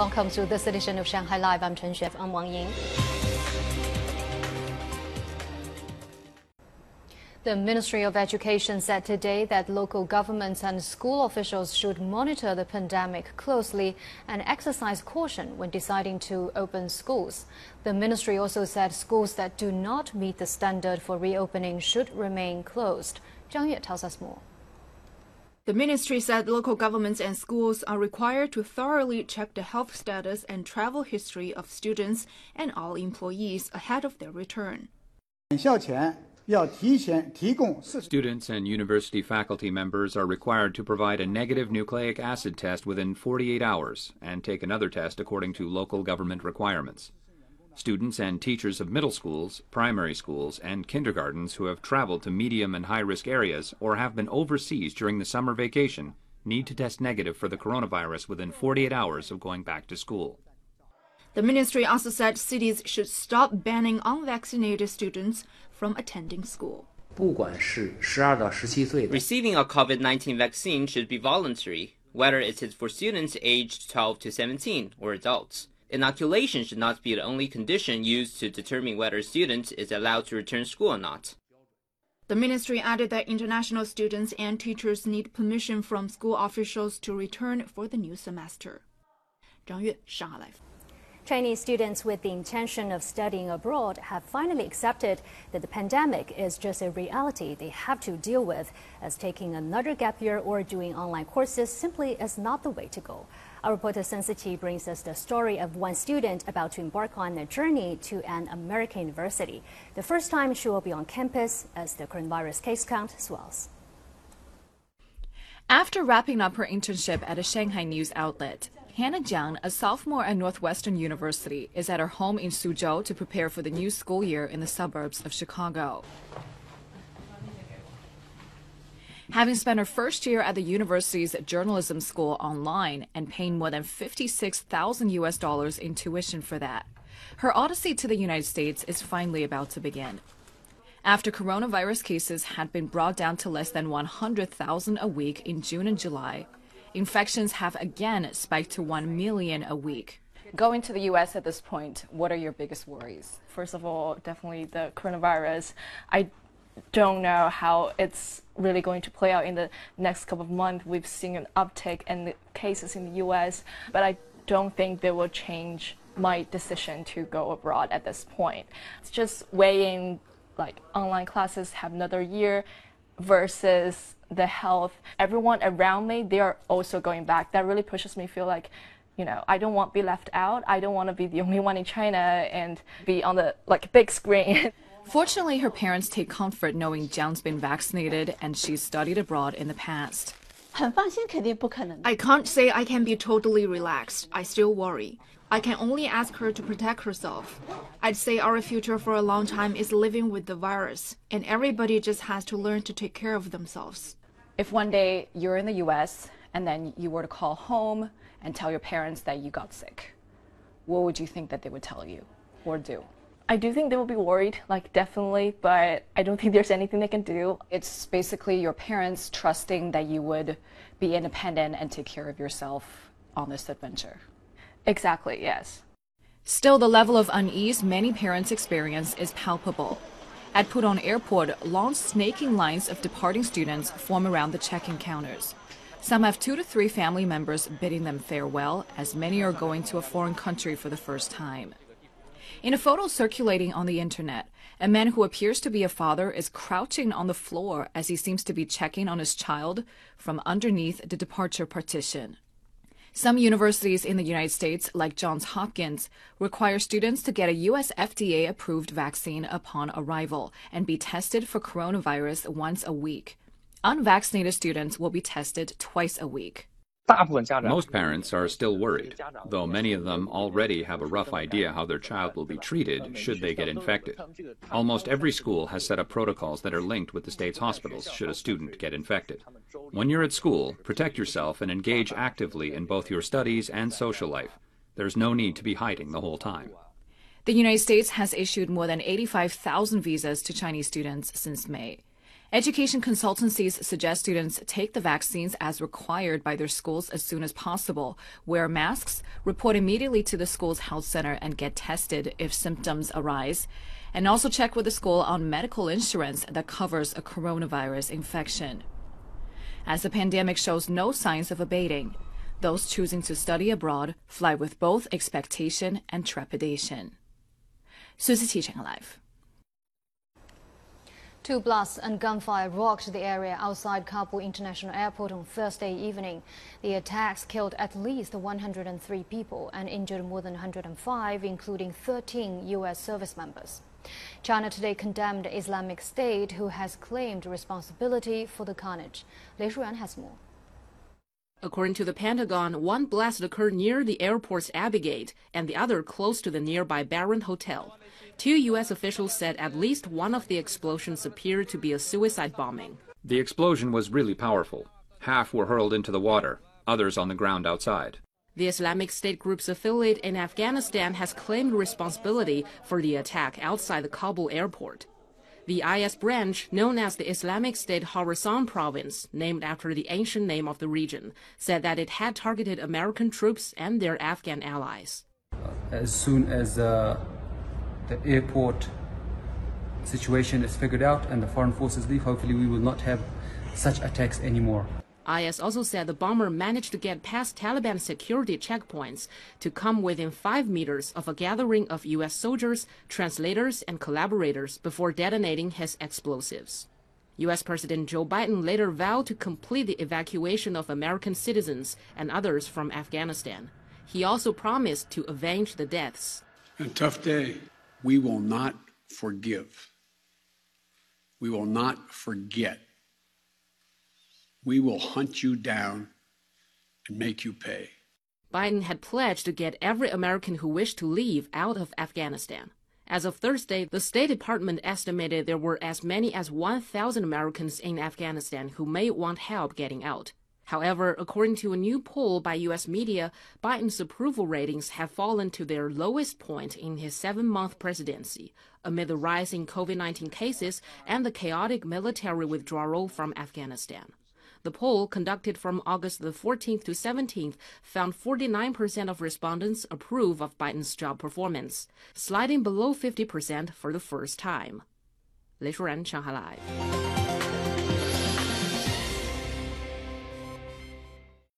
Welcome to this edition of Shanghai Live. I'm Chen Xuef. I'm Wang Ying. The Ministry of Education said today that local governments and school officials should monitor the pandemic closely and exercise caution when deciding to open schools. The ministry also said schools that do not meet the standard for reopening should remain closed. Zhang Yue tells us more. The ministry said local governments and schools are required to thoroughly check the health status and travel history of students and all employees ahead of their return. Students and university faculty members are required to provide a negative nucleic acid test within 48 hours and take another test according to local government requirements. Students and teachers of middle schools, primary schools, and kindergartens who have traveled to medium and high risk areas or have been overseas during the summer vacation need to test negative for the coronavirus within 48 hours of going back to school. The ministry also said cities should stop banning unvaccinated students from attending school. Receiving a COVID 19 vaccine should be voluntary, whether it is for students aged 12 to 17 or adults. Inoculation should not be the only condition used to determine whether a student is allowed to return school or not. The ministry added that international students and teachers need permission from school officials to return for the new semester. Zhang Yue, Shanghai Live. Chinese students with the intention of studying abroad have finally accepted that the pandemic is just a reality they have to deal with, as taking another gap year or doing online courses simply is not the way to go. Our reporter Sensity brings us the story of one student about to embark on a journey to an American university. The first time she will be on campus as the coronavirus case count swells. After wrapping up her internship at a Shanghai news outlet, Hannah Jiang, a sophomore at Northwestern University, is at her home in Suzhou to prepare for the new school year in the suburbs of Chicago. Having spent her first year at the university's journalism school online and paying more than 56,000 US dollars in tuition for that, her odyssey to the United States is finally about to begin. After coronavirus cases had been brought down to less than 100,000 a week in June and July, infections have again spiked to 1 million a week. Going to the US at this point, what are your biggest worries? First of all, definitely the coronavirus. I don't know how it's really going to play out in the next couple of months. We've seen an uptick in the cases in the US, but I don't think they will change my decision to go abroad at this point. It's just weighing like online classes have another year versus the health. Everyone around me, they are also going back. That really pushes me to feel like, you know, I don't want to be left out. I don't want to be the only one in China and be on the like big screen. Fortunately, her parents take comfort knowing Jiang's been vaccinated and she's studied abroad in the past. I can't say I can be totally relaxed. I still worry. I can only ask her to protect herself. I'd say our future for a long time is living with the virus, and everybody just has to learn to take care of themselves. If one day you're in the US and then you were to call home and tell your parents that you got sick, what would you think that they would tell you or do? I do think they will be worried, like definitely, but I don't think there's anything they can do. It's basically your parents trusting that you would be independent and take care of yourself on this adventure. Exactly, yes. Still, the level of unease many parents experience is palpable. At Pudong Airport, long snaking lines of departing students form around the check-in counters. Some have two to three family members bidding them farewell, as many are going to a foreign country for the first time. In a photo circulating on the internet, a man who appears to be a father is crouching on the floor as he seems to be checking on his child from underneath the departure partition. Some universities in the United States, like Johns Hopkins, require students to get a US FDA approved vaccine upon arrival and be tested for coronavirus once a week. Unvaccinated students will be tested twice a week. Most parents are still worried, though many of them already have a rough idea how their child will be treated should they get infected. Almost every school has set up protocols that are linked with the state's hospitals should a student get infected. When you're at school, protect yourself and engage actively in both your studies and social life. There's no need to be hiding the whole time. The United States has issued more than 85,000 visas to Chinese students since May. Education consultancies suggest students take the vaccines as required by their schools as soon as possible, wear masks, report immediately to the school's health center, and get tested if symptoms arise, and also check with the school on medical insurance that covers a coronavirus infection. As the pandemic shows no signs of abating, those choosing to study abroad fly with both expectation and trepidation. Susie Cheng Live. Two blasts and gunfire rocked the area outside Kabul International Airport on Thursday evening. The attacks killed at least 103 people and injured more than 105, including 13 U.S. service members. China today condemned Islamic State, who has claimed responsibility for the carnage. Lei Shuyan has more. According to the Pentagon, one blast occurred near the airport's Abbey Gate and the other close to the nearby Baron Hotel. Two U.S. officials said at least one of the explosions appeared to be a suicide bombing. The explosion was really powerful. Half were hurled into the water, others on the ground outside. The Islamic State group's affiliate in Afghanistan has claimed responsibility for the attack outside the Kabul airport. The IS branch, known as the Islamic State Khorasan province, named after the ancient name of the region, said that it had targeted American troops and their Afghan allies. As soon as uh, the airport situation is figured out and the foreign forces leave, hopefully we will not have such attacks anymore. IS also said the bomber managed to get past Taliban security checkpoints to come within five meters of a gathering of U.S. soldiers, translators, and collaborators before detonating his explosives. U.S. President Joe Biden later vowed to complete the evacuation of American citizens and others from Afghanistan. He also promised to avenge the deaths. A tough day. We will not forgive. We will not forget we will hunt you down and make you pay. Biden had pledged to get every American who wished to leave out of Afghanistan. As of Thursday, the State Department estimated there were as many as 1,000 Americans in Afghanistan who may want help getting out. However, according to a new poll by U.S. media, Biden's approval ratings have fallen to their lowest point in his seven month presidency amid the rise in COVID 19 cases and the chaotic military withdrawal from Afghanistan. The poll, conducted from August the 14th to 17th, found 49% of respondents approve of Biden's job performance, sliding below 50% for the first time. 雷舒然，上海 Live。